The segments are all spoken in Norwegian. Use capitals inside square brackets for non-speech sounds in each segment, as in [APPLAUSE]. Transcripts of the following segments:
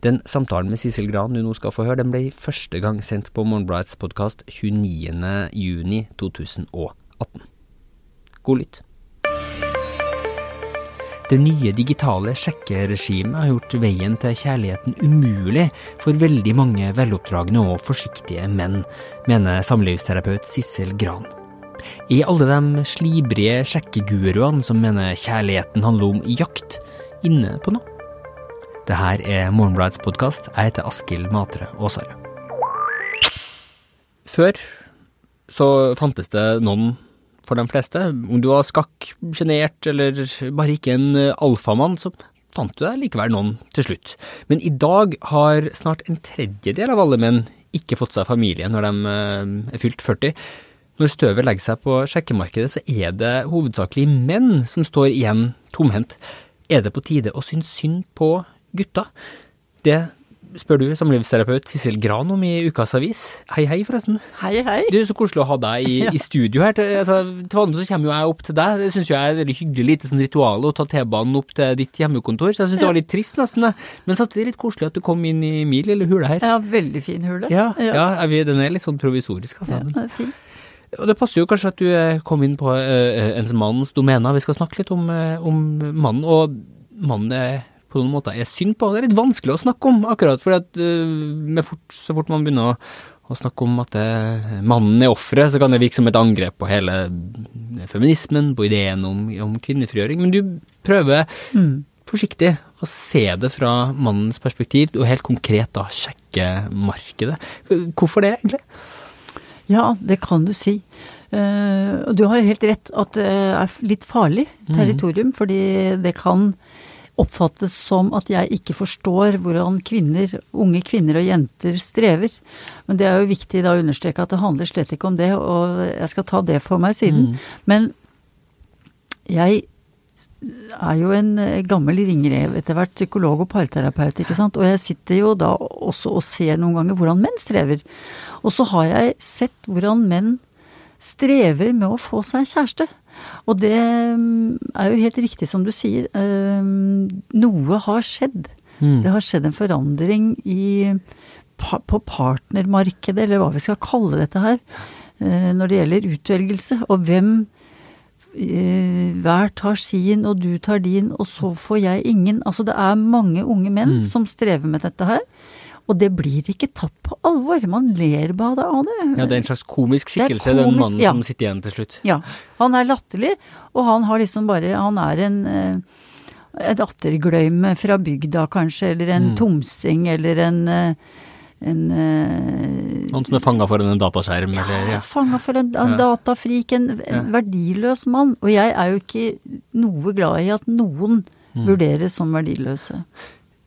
Den samtalen med Sissel Gran du nå skal få høre, den ble første gang sendt på Morgenbladets podkast 29.6.2018. God lytt. Det nye digitale sjekkeregimet har gjort veien til kjærligheten umulig for veldig mange veloppdragne og forsiktige menn, mener samlivsterapeut Sissel Gran. Er alle de slibrige sjekkeguruene som mener kjærligheten handler om jakt, inne på noe? Det her er Morgenbladets podkast. Jeg heter Askild Matre Aasare. Før så fantes det noen for de fleste. Om du var skakk, sjenert eller bare ikke en alfamann, så fant du deg likevel noen til slutt. Men i dag har snart en tredjedel av alle menn ikke fått seg familie når de er fylt 40. Når støvet legger seg på sjekkemarkedet, så er det hovedsakelig menn som står igjen tomhendt. Er det på tide å synes synd på gutta? Det spør du samlivsterapeut Sissel Gran om i Ukas Avis. Hei, hei, forresten. Hei, hei. Det er Så koselig å ha deg i, Ja. [LAUGHS] i studio her. Til, altså, til vanlig så kommer jo jeg opp til deg. Det syns jeg er et veldig hyggelig lite sånn ritual å ta T-banen opp til ditt hjemmekontor. Så jeg syns det var litt trist, nesten. Men samtidig litt koselig at du kom inn i min lille hule her. Ja, veldig fin hule. Ja, ja, ja vi, den er litt sånn provisorisk, altså. Ja, fin. Og det passer jo kanskje at du eh, kom inn på uh, ens mannens domene. Vi skal snakke litt om, uh, om mannen, og mannen er på noen måter er synd på. Det er litt vanskelig å snakke om, akkurat fordi at eh, fort, så fort man begynner å, å snakke om at det, mannen er offeret, så kan det virke som et angrep på hele feminismen, på ideen om, om kvinnefrigjøring. Men du prøver Mm. forsiktig å se det fra mannens perspektiv, og helt konkret da sjekke markedet. Hvorfor det, egentlig? Ja, det kan du si. Eh, og du har jo helt rett at det er litt farlig territorium, fordi det kan oppfattes som at jeg ikke forstår hvordan kvinner, unge kvinner og jenter strever. Men det er jo viktig da å understreke at det handler slett ikke om det, og jeg skal ta det for meg siden. Men jeg er jo en eh, gammel ringrev etter hvert, psykolog og parterapeut, ikke sant. Og jeg sitter jo da også og ser noen ganger hvordan menn strever. Og så har jeg sett hvordan menn strever med å få seg kjæreste. Og det mm, er jo helt riktig som du sier. ehm, Noe har skjedd. Mm. Det har skjedd en forandring i, på partnermarkedet, eller hva vi skal kalle dette her, eh, når det gjelder utvelgelse. Og hvem eh, hver tar sin, og du tar din, og så får jeg ingen. Altså det er mange unge menn Mm. som strever med dette her. Og det blir ikke tatt alvor. Man ler bare av det. Ja, det er en slags komisk skikkelse, komisk, den mannen ja. som sitter igjen til slutt. Ja, han er latterlig, og han har liksom bare Han er en eh, et attergløyme fra bygda, kanskje, eller en Mm. tomsing, eller en eh, en eh, Noen som er fanga foran en dataskjerm, eller ja. Fanga for en, en Ja. datafrik, en, en Ja. verdiløs mann. Og jeg er jo ikke noe glad i at noen Mm. vurderes som verdiløse.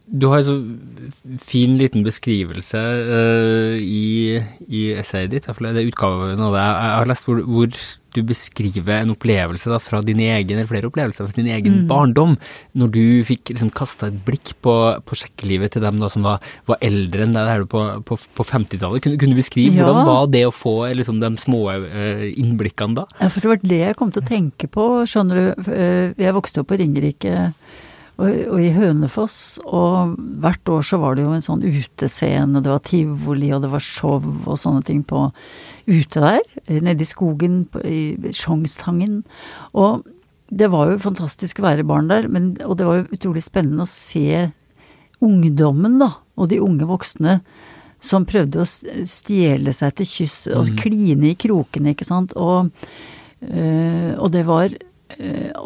Du har en så fin liten beskrivelse uh, i, i essayet ditt, i hvert fall er det utgaven av det. Jeg, har lest hvor, hvor du beskriver en opplevelse da, fra din egen, eller flere opplevelser fra din egen Mm. barndom, når du fikk liksom kasta et blikk på, på sjekkelivet til dem da, som var, var eldre enn deg på, på, på 50-tallet. Kunne, kunne du beskrive Ja. hvordan var det å få liksom, de små uh, innblikkene da? Ja, for det var det jeg kom til å tenke på, skjønner du. Eh, Jeg vokste opp på Ringerike og, og i Hønefoss, og hvert år så var det jo en sånn utescene, det var tivoli, og det var show og sånne ting på ute der, nede i skogen, på, i Sjognstangen. Og det var jo fantastisk å være barn der, men, og det var jo utrolig spennende å se ungdommen, da, og de unge voksne som prøvde å stjele seg til kyss, og kline i krokene, ikke sant. Og, øh, og det var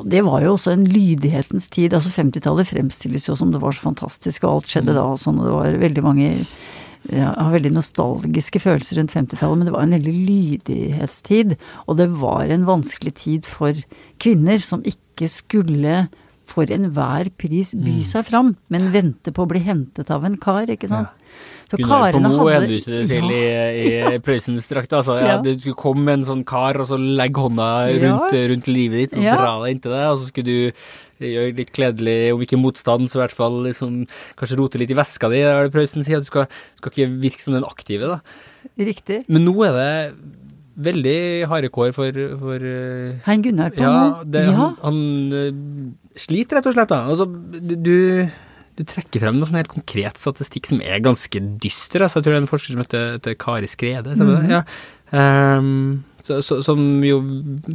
det var jo også en lydighetens tid. altså 50-tallet fremstilles jo som det var så fantastisk, og alt skjedde da og sånn, og det var veldig mange jeg har veldig nostalgiske følelser rundt 50-tallet, men det var en veldig lydighetstid. Og det var en vanskelig tid for kvinner som ikke skulle for enhver pris by seg fram, men vente på å bli hentet av en kar, ikke sant. Så Gunnar på Mo hadde henviser det til i, i [LAUGHS] Prøysens drakt. Altså, ja, Ja. Du skulle komme med en sånn kar, og så legge hånda rundt, Ja. rundt livet ditt, så Ja. dra deg inntil deg, og så skulle du gjøre litt kledelig, om ikke motstand, så i hvert fall liksom, kanskje rote litt i veska di, er det Prøysen sier. Du skal, skal ikke virke som den aktive, da. Riktig. Men nå er det veldig harde kår for, for eh, Hein Gunnar på ja, det, ja. han, han eh, sliter rett og slett, da. Altså, du, du trekker frem noe sånn helt konkret statistikk som er ganske dyster. Altså, jeg tror det er en forsker som heter, heter Kari Skrede, mm -hmm. ja. um, så, så, som jo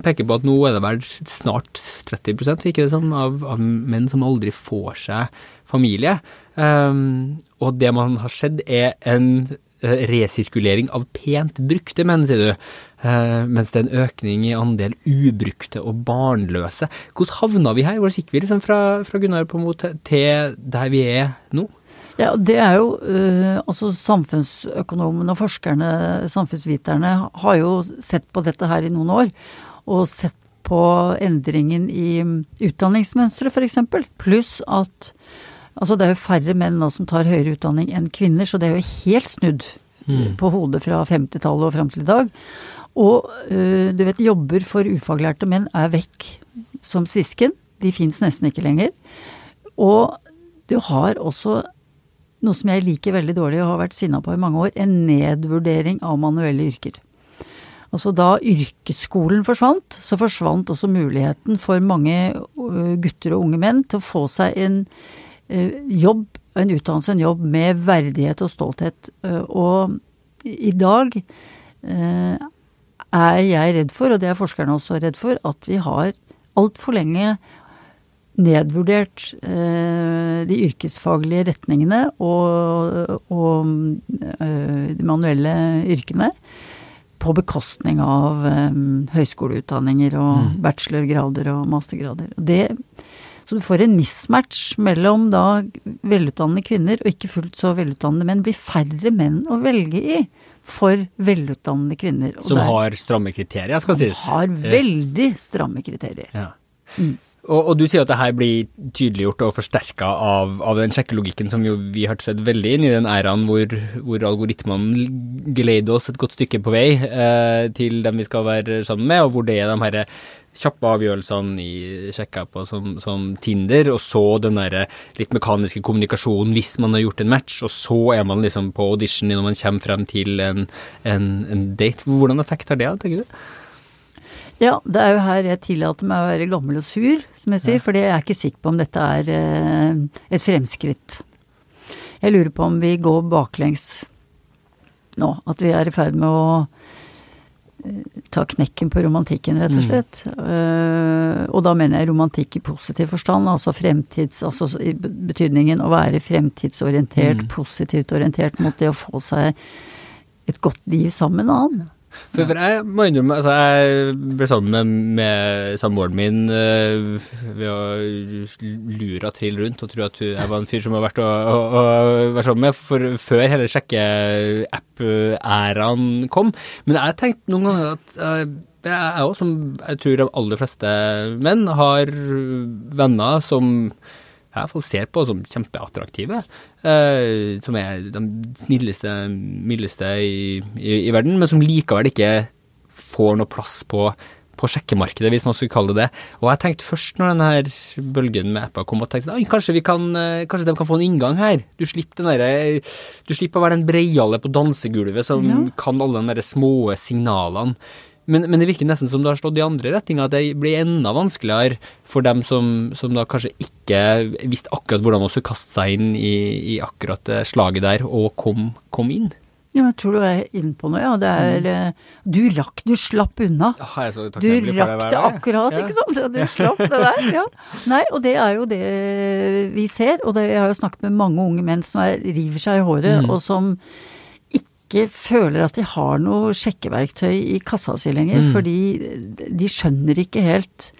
peker på at nå er det vel snart 30 ikke det sånn, av, av menn som aldri får seg familie. Um, og det man har sett, er en uh, resirkulering av pent brukte menn, sier du. Uh, mens det er en økning i andel ubrukte og barnløse. Hvordan havna vi her? Hvor gikk vi liksom fra, fra Gunnar på måte til der vi er nå? Ja, det er jo uh, Altså samfunnsøkonomene og forskerne, samfunnsviterne, har jo sett på dette her i noen år. Og sett på endringen i utdanningsmønsteret, f.eks. Pluss at Altså det er jo færre menn nå som tar høyere utdanning enn kvinner, så det er jo helt snudd mm. på hodet fra 50-tallet og fram til i dag. Og uh, du vet, jobber for ufaglærte menn er vekk som svisken. De fins nesten ikke lenger. Og du har også noe som jeg liker veldig dårlig og har vært sinna på i mange år, en nedvurdering av manuelle yrker. Altså da yrkesskolen forsvant, så forsvant også muligheten for mange øh, gutter og unge menn til å få seg en øh, jobb, en utdannelse, en jobb med verdighet og stolthet. Øh, og i dag er jeg redd for, og det er forskerne også redd for, at vi har altfor lenge nedvurdert eh, de yrkesfaglige retningene og, og eh, de manuelle yrkene på bekostning av eh, høyskoleutdanninger og mm. bachelorgrader og mastergrader. Det, så du får en mismatch mellom da velutdannede kvinner og ikke fullt så velutdannede menn. blir færre menn å velge i for velutdannede kvinner. som der, har stramme kriterier, skal sies. Som har veldig stramme kriterier. Ja. Mm. Og, og, du sier at det her blir tydeliggjort og forsterka av, av, den sjekkelogikken som jo vi har sett veldig inn i den æraen hvor, hvor algoritmene geleider oss et godt stykke på vei eh, til dem vi skal være sammen med, og hvor det er de her kjappe avgjørelsene i sjekkeapper som, som Tinder, og så den der litt mekaniske kommunikasjonen hvis man har gjort en match, og så er man liksom på audition når man kommer frem til en, en, en date. Hvordan effekt har det, tenker du? Ja, det er jo her jeg tillater meg å være gammel og sur, som jeg sier, ja. for jeg er ikke sikker på om dette er eh, et fremskritt. Jeg lurer på om vi går baklengs nå, at vi er i ferd med å eh, ta knekken på romantikken, rett og mm. slett. Mm. Og da mener jeg romantikk i positiv forstand, altså fremtids... Altså i betydningen å være fremtidsorientert, mm. positivt orientert mot det å få seg et godt liv sammen med en annen. For, for, jeg må innrømme, altså jeg ble sammen med, med samboeren min uh, ved å lure trill rundt og tro at jeg var en fyr som har vært å, å, å være sammen med, for, før hele sjekke-app-æraen kom. Men jeg tenkte noen ganger at uh, jeg òg, som jeg tror de aller fleste menn, har venner som jeg i hvert fall ser på som kjempeattraktive. Eh, som er de snilleste, mildeste i, i, i, verden, men som likevel ikke får noe plass på, på sjekkemarkedet, hvis man skulle kalle det det. Og jeg tenkte først når denne bølgen med apper kom, at tenkte, kanskje, vi kan, eh, kanskje de kan få en inngang her. Du slipper, der, du slipper å være den breiale på dansegulvet som ja. kan alle de små signalene. Men, men, det virker nesten som det har slått i andre retninger, at det blir enda vanskeligere for dem som, som da kanskje ikke visste akkurat hvordan man skulle kaste seg inn i, i akkurat det slaget der, og kom, kom inn. Ja, jeg tror du er inne på noe, ja. Det er. Eh, du rakk, du slapp unna. Ja, du rakk det akkurat, ja. ikke sant. Du slapp det der, ja. Nei, og det er jo det vi ser, og det, jeg har jo snakket med mange unge menn som er, river seg i håret, mm. og som ikke føler at de har noe sjekkeverktøy i kassa si lenger, mm. fordi de skjønner ikke helt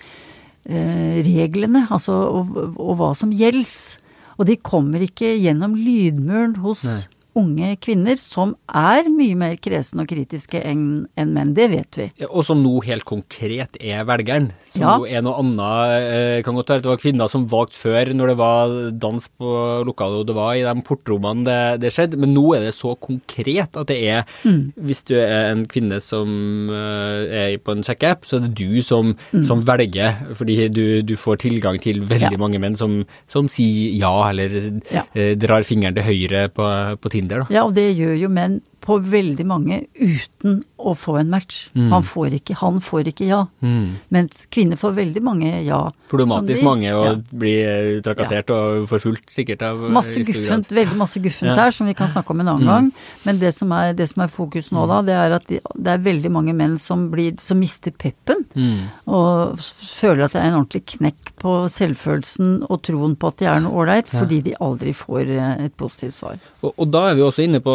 eh, reglene, altså og, og, hva som gjelder. Og de kommer ikke gjennom lydmuren hos Nei unge kvinner som er mye mer kresne og kritiske enn en menn. Det vet vi. Ja, og som nå helt konkret er velgeren. Som ja. er noe annet. Eh, kan godt være det var kvinner som valgte før, når det var dans på lokalet og det var i de portrommene det, det, skjedde, men nå er det så konkret at det er mm. Hvis du er en kvinne som uh, er på en sjekkeapp, så er det du som, mm. som velger, fordi du, du, får tilgang til veldig ja. mange menn som, som, sier ja, eller uh, drar fingeren til høyre på, på tid Tinder, da. Ja, og det gjør jo menn på veldig mange uten å få en match. Han, får ikke, han får ikke ja. Mens kvinner får veldig mange ja. Problematisk de- mange å ja. bli trakassert ja. og forfulgt, sikkert. av Masse guffent, veldig masse guffent Ja. her som vi kan snakke om en annen gang. Men det som er, det som er fokus nå da, det er at de, det er veldig mange menn som, blir, som mister peppen. Mm. Og føler at det er en ordentlig knekk på selvfølelsen og troen på at de er noe ålreit, fordi de aldri får eh, et positivt svar. Og, og da er vi også inne på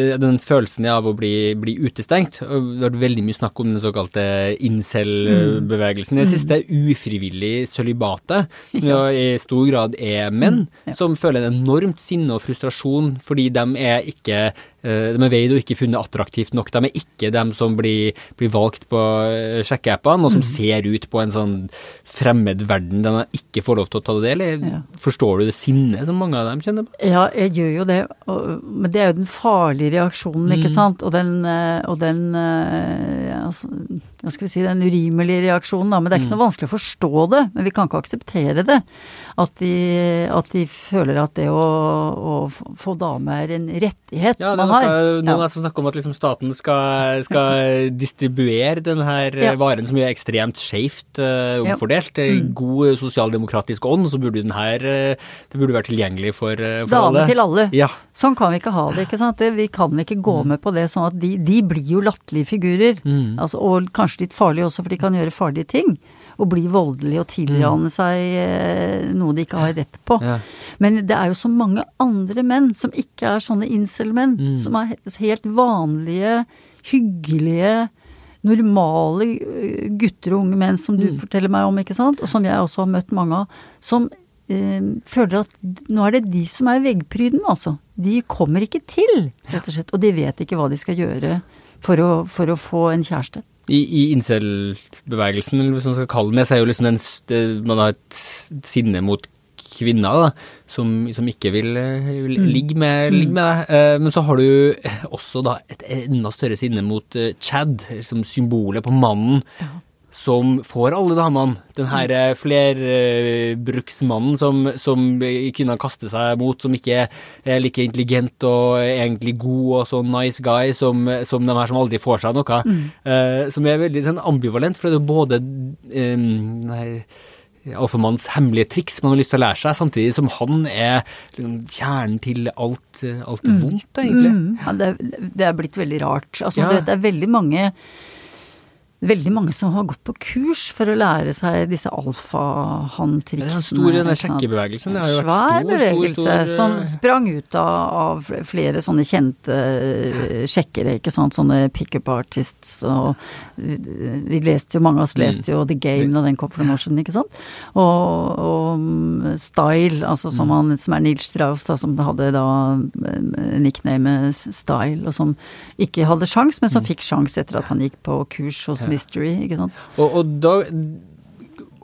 det, den følelsen av å bli, bli utestengt. Det har vært veldig mye snakk om den såkalte incel-bevegelsen. Det siste er ufrivillig sølibatet, som jo i stor grad er menn som føler en enormt sinne og frustrasjon fordi de er ikke eh, de er veid og ikke funnet attraktivt nok. De er ikke dem som blir, blir valgt på eh, sjekkeappene, og som ser ut på en sånn fremmed verden de ikke får lov til å ta del i. Ja. Forstår du det sinnet som mange av dem kjenner på? Ja, jeg gjør jo det, men det er jo den farlige reaksjonen, ikke sant? Og den, eh, og den eh, altså, hva skal vi si, den urimelige reaksjonen, da. Men det er ikke noe vanskelig å forstå det, men vi kan ikke akseptere det. At de, at de føler at det å, å få dame er en rettighet Ja, man har. noe, noen Ja. som snakker om at liksom staten skal, skal [LAUGHS] distribuere denne her eh, Ja. varen som er ekstremt skjevt uh, Ja. Mm. omfordelt. God sosialdemokratisk ånd så burde den her det burde være tilgjengelig for, for Dame alle. Dame til alle. Ja. Sånn kan vi ikke ha det, ikke sant. Det, vi kan ikke gå med på det sånn at de, de blir jo latterlige figurer. Mm. Altså, og kanskje litt farlige også, for de kan gjøre farlige ting. Og bli voldelige og tilrane seg eh, noe de ikke har rett på. Ja. Men det er jo så mange andre menn som ikke er sånne incel-menn. Mm. Som er helt vanlige, hyggelige, normale øh, gutter og unge menn som du Mm. forteller meg om, ikke sant. Og som jeg også har møtt mange av. Som eh, føler at nå er det de som er veggpryden, altså. De kommer ikke til, rett og slett. Og de vet ikke hva de skal gjøre for å, for å få en kjæreste. I, i incel-bevegelsen, eller hva man skal kalle den det, så er jo liksom den, man har et sinne mot kvinner da, som, som ikke vil, eh, vil Mm. ligge, med, ligge med deg. Eh, Men så har du også da et enda større sinne mot eh, Chad, som symbolet på mannen. Som får alle damene. Den her eh, flerbruksmannen som, som kvinner kaster seg mot, som ikke er like intelligent og egentlig god og sånn nice guy som, som de her som aldri får seg noe. Eh, som er veldig sånn ambivalent, for det er både eh, alfamannens hemmelige triks man har lyst til å lære seg, samtidig som han er liksom kjernen til alt, alt mm. vondt, egentlig. Mm. Ja, det, det er blitt veldig rart. Altså, Ja. vet, det er veldig mange Veldig mange som har gått på kurs for å lære seg disse alfahann-triksene. er store sjekkebevegelsen. Det har jo vært stor, bevegelse stor, stor, som eh, sprang ut av, av flere sånne kjente eh, sjekkere, ikke sant. Sånne pickup artists og Vi leste jo, mange av oss Mm. leste jo The Game da den kom for noen år siden, ikke sant. Og, og mm, Style, altså Mm. som, han, som er Nils Strauss, da, som hadde da nicknamet Style, og som ikke hadde sjans, men som fikk sjans etter at han gikk på kurs hos Mystery, ikke sant. Og, og da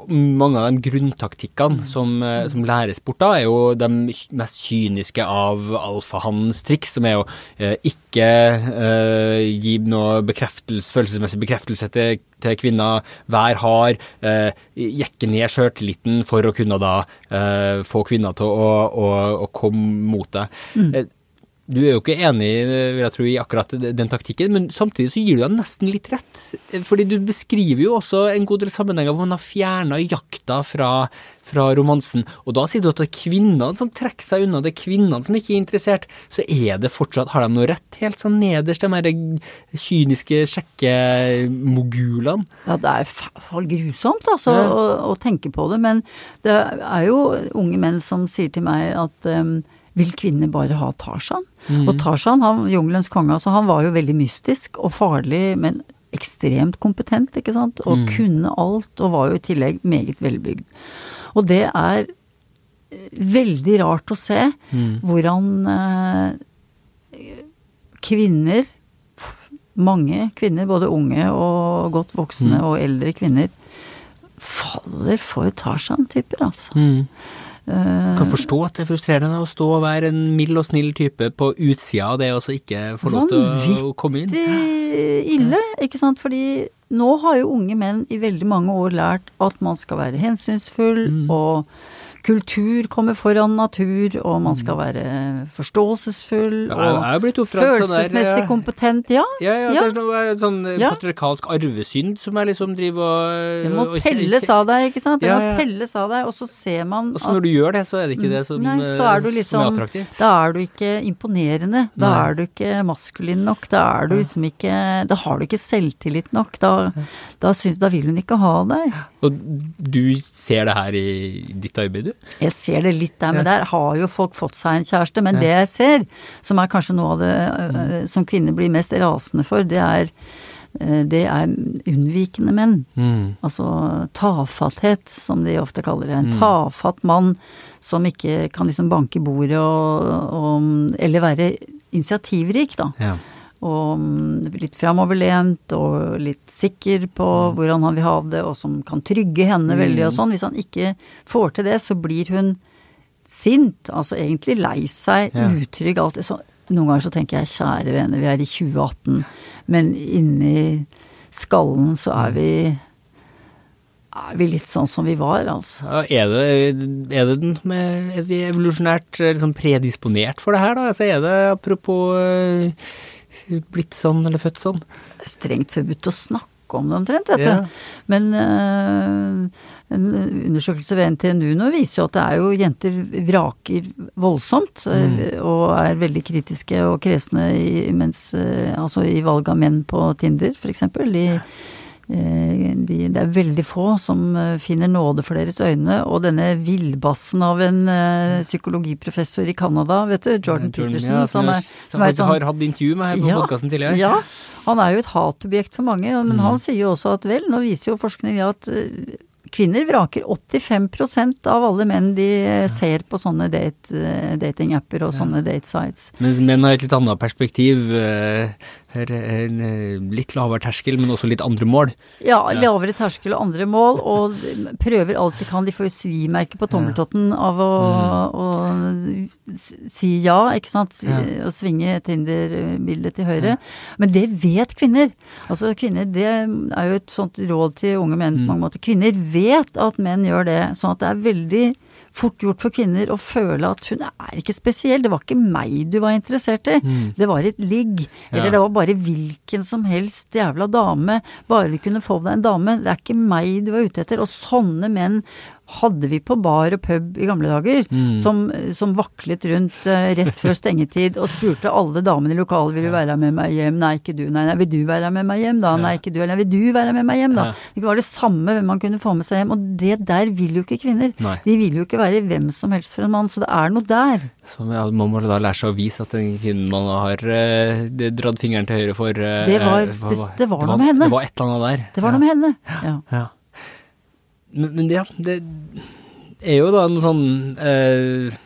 mange av de grunntaktikkene som, eh, som læres bort da, er jo de mest kyniske av alfahannens triks, som er å eh, ikke eh, gi noe bekreftelse, følelsesmessig bekreftelse til, til kvinner, vær hard, eh, jekke ned sjøltilliten for å kunne da eh, få kvinner til å, å, å komme mot deg. Eh, du er jo ikke enig vil jeg tro, i akkurat den taktikken, men samtidig så gir du deg nesten litt rett. Fordi du beskriver jo også en god del sammenhenger hvor man har fjerna jakta fra, fra romansen. Og da sier du at det er kvinnene som trekker seg unna, det er kvinnene som ikke er interessert. Så er det fortsatt, har de noe rett helt sånn nederst, de her kyniske sjekkemogulene? Ja, det er fall grusomt altså, Ja. å, å tenke på det, men det er jo unge menn som sier til meg at um, vil kvinner bare ha Tarzan? Mm. Og Tarzan, han, jungelens konge, altså, han var jo veldig mystisk og farlig, men ekstremt kompetent, ikke sant? Og Mm. kunne alt, og var jo i tillegg meget velbygd. Og det er eh, veldig rart å se Mm. hvordan eh, kvinner mange kvinner, både unge og godt voksne og eldre kvinner, faller for Tarzan-typer, altså. Eh, Kan forstå at det er frustrerende da, å stå og være en mild og snill type på utsida av det, og så ikke få lov til å komme inn. Vanvittig ille, ikke sant. Fordi nå har jo unge menn i veldig mange år lært at man skal være hensynsfull Mm. og kultur kommer foran natur, og man skal være forståelsesfull Ja, og er sånn der, følelsesmessig kompetent. Ja, Ja, ja, Ja. det er noe sånn eh, patriarkalsk arvesynd som jeg liksom driver og det må og- pelles av deg, ikke sant. Det må pelles av deg, og så ser man Og så når du gjør det, så er det ikke det som, Nei, så er du eh, liksom som er attraktivt. Da er du ikke imponerende. Da Nei. er du ikke maskulin nok. Da er du liksom ikke Da har du ikke selvtillit nok. Da, da, syns, da vil hun ikke ha deg. Og du ser det her i ditt arbeid, du? Jeg ser det litt der, men der har jo folk fått seg en kjæreste. Men det jeg ser, som er kanskje noe av det øh, som kvinner blir mest rasende for, det er øh, det er unnvikende menn. Altså tafatthet, som de ofte kaller det. En tafatt mann som ikke kan liksom banke bordet og, og Eller være initiativrik, da. Ja. Og mm, litt framoverlent og litt sikker på hvordan han vil ha det, og som kan trygge henne veldig og sånn. Hvis han ikke får til det, så blir hun sint, altså egentlig lei seg, Ja. utrygg, alt det. Så noen ganger så tenker jeg kjære vene, vi er i 2018, men inni skallen så er vi er vi litt sånn som vi var, altså. Ja, Er det, er det den med, er vi evolusjonært eh, liksom predisponert for det her, da? Altså er det apropos eh, blitt sånn eller født sånn? Det er strengt forbudt å snakke om det omtrent, vet Ja. du. Men øh, en undersøkelse ved NTNU nå viser jo at det er jo jenter vraker voldsomt, øh, Mm. og er veldig kritiske og kresne i, mens, øh, altså i valg av menn på Tinder, for eksempel. De, eh, det er veldig få som øh, finner nåde for deres øyne, og denne villbassen av en uh, psykologiprofessor i Canada, vet du, Jordan Peterson, ja, som er, som er jeg sånn har hatt intervju med her på Ja, podkasten tidligere. ja, han er jo et hatobjekt for mange, men Mm. han sier jo også at vel, nå viser jo forskning at eh, kvinner vraker 85% av alle menn de ja. ser på sånne date, eh, datingapper og sånne date sites. Mens menn har et litt annet perspektiv. Eh, litt lavere terskel, men også litt andre mål. Ja, lavere terskel og andre mål, og prøver alt de kan. De får jo svimerke på tommeltotten av å, å si ja, ikke sant, Mm. Og svinge Tinder-bildet til høyre. Men det vet kvinner. Altså kvinner, det er jo et sånt råd til unge menn Mm. på mange måter. Kvinner vet at menn gjør det, sånn at det er veldig fort gjort for kvinner å føle at hun er ikke spesiell, det var ikke meg du var interessert i, det var et ligg, eller Mm. Ja. det var bare hvilken som helst jævla dame, bare du kunne få deg en dame, det er ikke meg du var ute etter, og sånne menn hadde vi på bar og pub i gamle dager, Mm. som, som vaklet rundt uh, rett før stengetid og spurte alle damene i lokalet vil du være med meg hjem, nei ikke du, nei, nei vil du være med meg hjem da, nei ikke du, nei vil du være med meg hjem da. Det var det samme hvem man kunne få med seg hjem, og det der vil jo ikke kvinner. Nei. De vil jo ikke være hvem som helst for en mann, så det er noe der. Så man må da lære seg å vise at den kvinnen man har eh, det dratt fingeren til høyre for eh, Det var det var, det var noe med henne. Det var et eller annet der. Det var noe med henne. Ja. Ja. Men, men ja, det er jo da en sånn eh,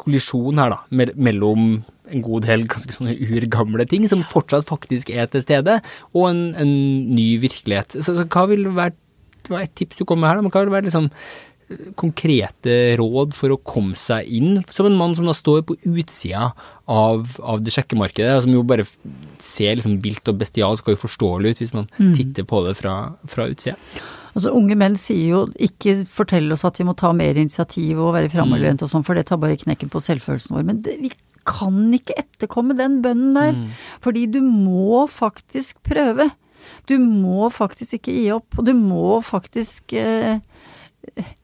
kollisjon her, da, mellom en god del ganske sånne urgamle ting som fortsatt faktisk er til stede, og en, en ny virkelighet. Så, så hva vil være Det var et tips du kom med her, da, men hva vil være liksom eh, konkrete råd for å komme seg inn som en mann som da står på utsida av, av det sjekkemarkedet, som jo bare ser liksom vilt og bestialsk og uforståelig ut hvis man titter på det fra, fra utsida. Altså Unge menn sier jo ikke fortell oss at vi må ta mer initiativ og være framoverlent og sånn, for det tar bare knekken på selvfølelsen vår. Men det, vi kan ikke etterkomme den bønnen der. Fordi du må faktisk prøve. Du må faktisk ikke gi opp. Og du må faktisk eh,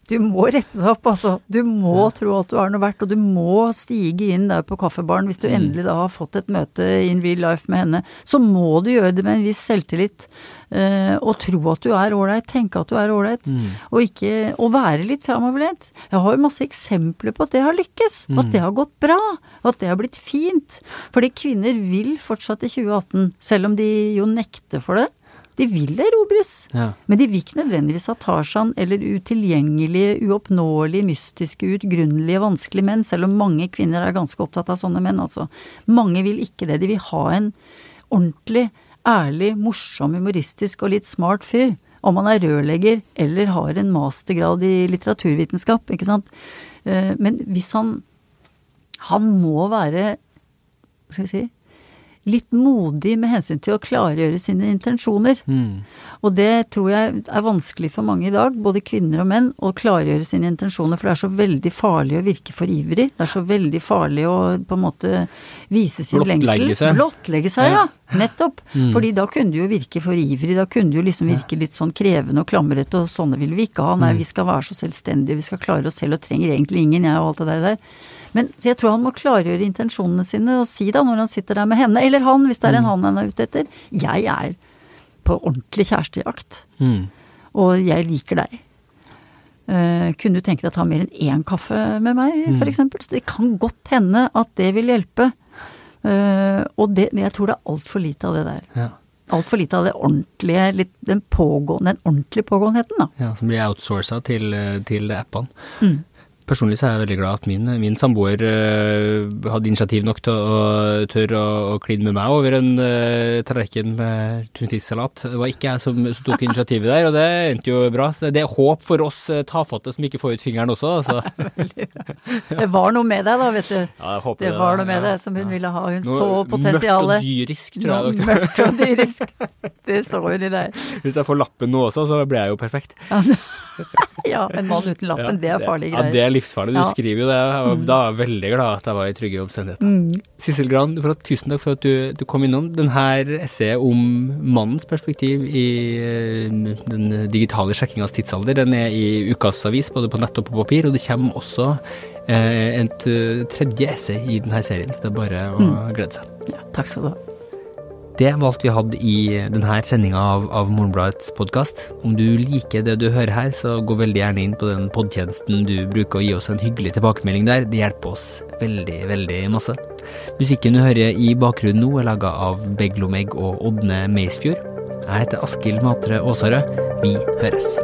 Du må rette deg opp, altså. Du må tro at du har noe verdt, og du må stige inn der på kaffebaren hvis du endelig da har fått et møte in real life med henne. Så må du gjøre det med en viss selvtillit, eh, og tro at du er ålreit, tenke at du er ålreit, og ikke Og være litt framoverlent. Jeg har jo masse eksempler på at det har lykkes, at det har gått bra, at det har blitt fint. Fordi kvinner vil fortsatt i 2018, selv om de jo nekter for det. De vil erobres. Ja. Men de vil ikke nødvendigvis ha Tarzan eller utilgjengelige, uoppnåelige, mystiske, utgrunnelige, vanskelige menn, selv om mange kvinner er ganske opptatt av sånne menn, altså. Mange vil ikke det. De vil ha en ordentlig, ærlig, morsom, humoristisk og litt smart fyr. Om han er rørlegger eller har en mastergrad i litteraturvitenskap, ikke sant. Eh, Men hvis han Han må være, hva skal vi si, litt modig med hensyn til å klargjøre sine intensjoner. Mm. Og det tror jeg er vanskelig for mange i dag, både kvinner og menn, å klargjøre sine intensjoner, for det er så veldig farlig å virke for ivrig. Det er så veldig farlig å på en måte vise sin Blottlegge lengsel. seg. Blottlegge seg, ja. Nettopp. Mm. Fordi da kunne du jo virke for ivrig, da kunne du jo liksom virke litt sånn krevende og klamrete, og sånne vil vi ikke ha. Nei, Mm. vi skal være så selvstendige, vi skal klare oss selv og trenger egentlig ingen, jeg og alt det der der. Men jeg tror han må klargjøre intensjonene sine og si da, når han sitter der med henne, eller han, hvis det er en Mm. han han er ute etter, jeg er på ordentlig kjærestejakt. Mm. Og jeg liker deg. Uh, kunne du tenke deg å ta mer enn én kaffe med meg, for eksempel? Så det kan godt hende at det vil hjelpe. Uh, og det, men jeg tror det er altfor lite av det der. Ja. Altfor lite av det ordentlige, litt, den pågående, den ordentlige pågåenheten, da. ja, som blir outsourca til, eh, til appene. Mm. Personlig så er jeg veldig glad at min, min samboer uh, hadde initiativ nok til å tørre å, å kline med meg over en uh, tallerken med tunfisksalat. Det var ikke jeg som, som tok initiativet der, og det endte jo bra. Så det er håp for oss uh, tafatte som ikke får ut fingeren også, altså. [LAUGHS] Det var noe med deg, da, vet du. Ja, jeg håper Det var noe med ja, deg som hun ja. ville ha. Hun Noe så potensialet. Mørkt og dyrisk, tror jeg. Noe mørkt og dyrisk. Det så hun i deg. Hvis jeg får lappen nå også, så blir jeg jo perfekt. Ja, [LAUGHS] en mann uten lappen, det er farlige Ja, det greier. er livsfarlig. Du Ja. skriver jo det. og Da er jeg veldig glad at jeg var i trygge omstendigheter. Mm. Sissel Gran, tusen takk for at du, du kom innom. Denne essayet om mannens perspektiv i eh, den digitale sjekkingas tidsalder, den er i ukas avis, både på nett og på papir, og det kommer også eh, et eh, tredje essay i denne serien, så det er bare å glede seg. Ja, takk skal du ha. Det var alt vi hadde i denne sendinga av, av Morgenbladets podkast. Om du liker det du hører her, så gå veldig gjerne inn på den podtjenesten du bruker og gi oss en hyggelig tilbakemelding der. Det hjelper oss veldig, veldig masse. Musikken du hører i bakgrunnen nå er laga av Beglomegg og Ådne Meisfjord. Jeg heter Askild Matre Aasarød. Vi høres.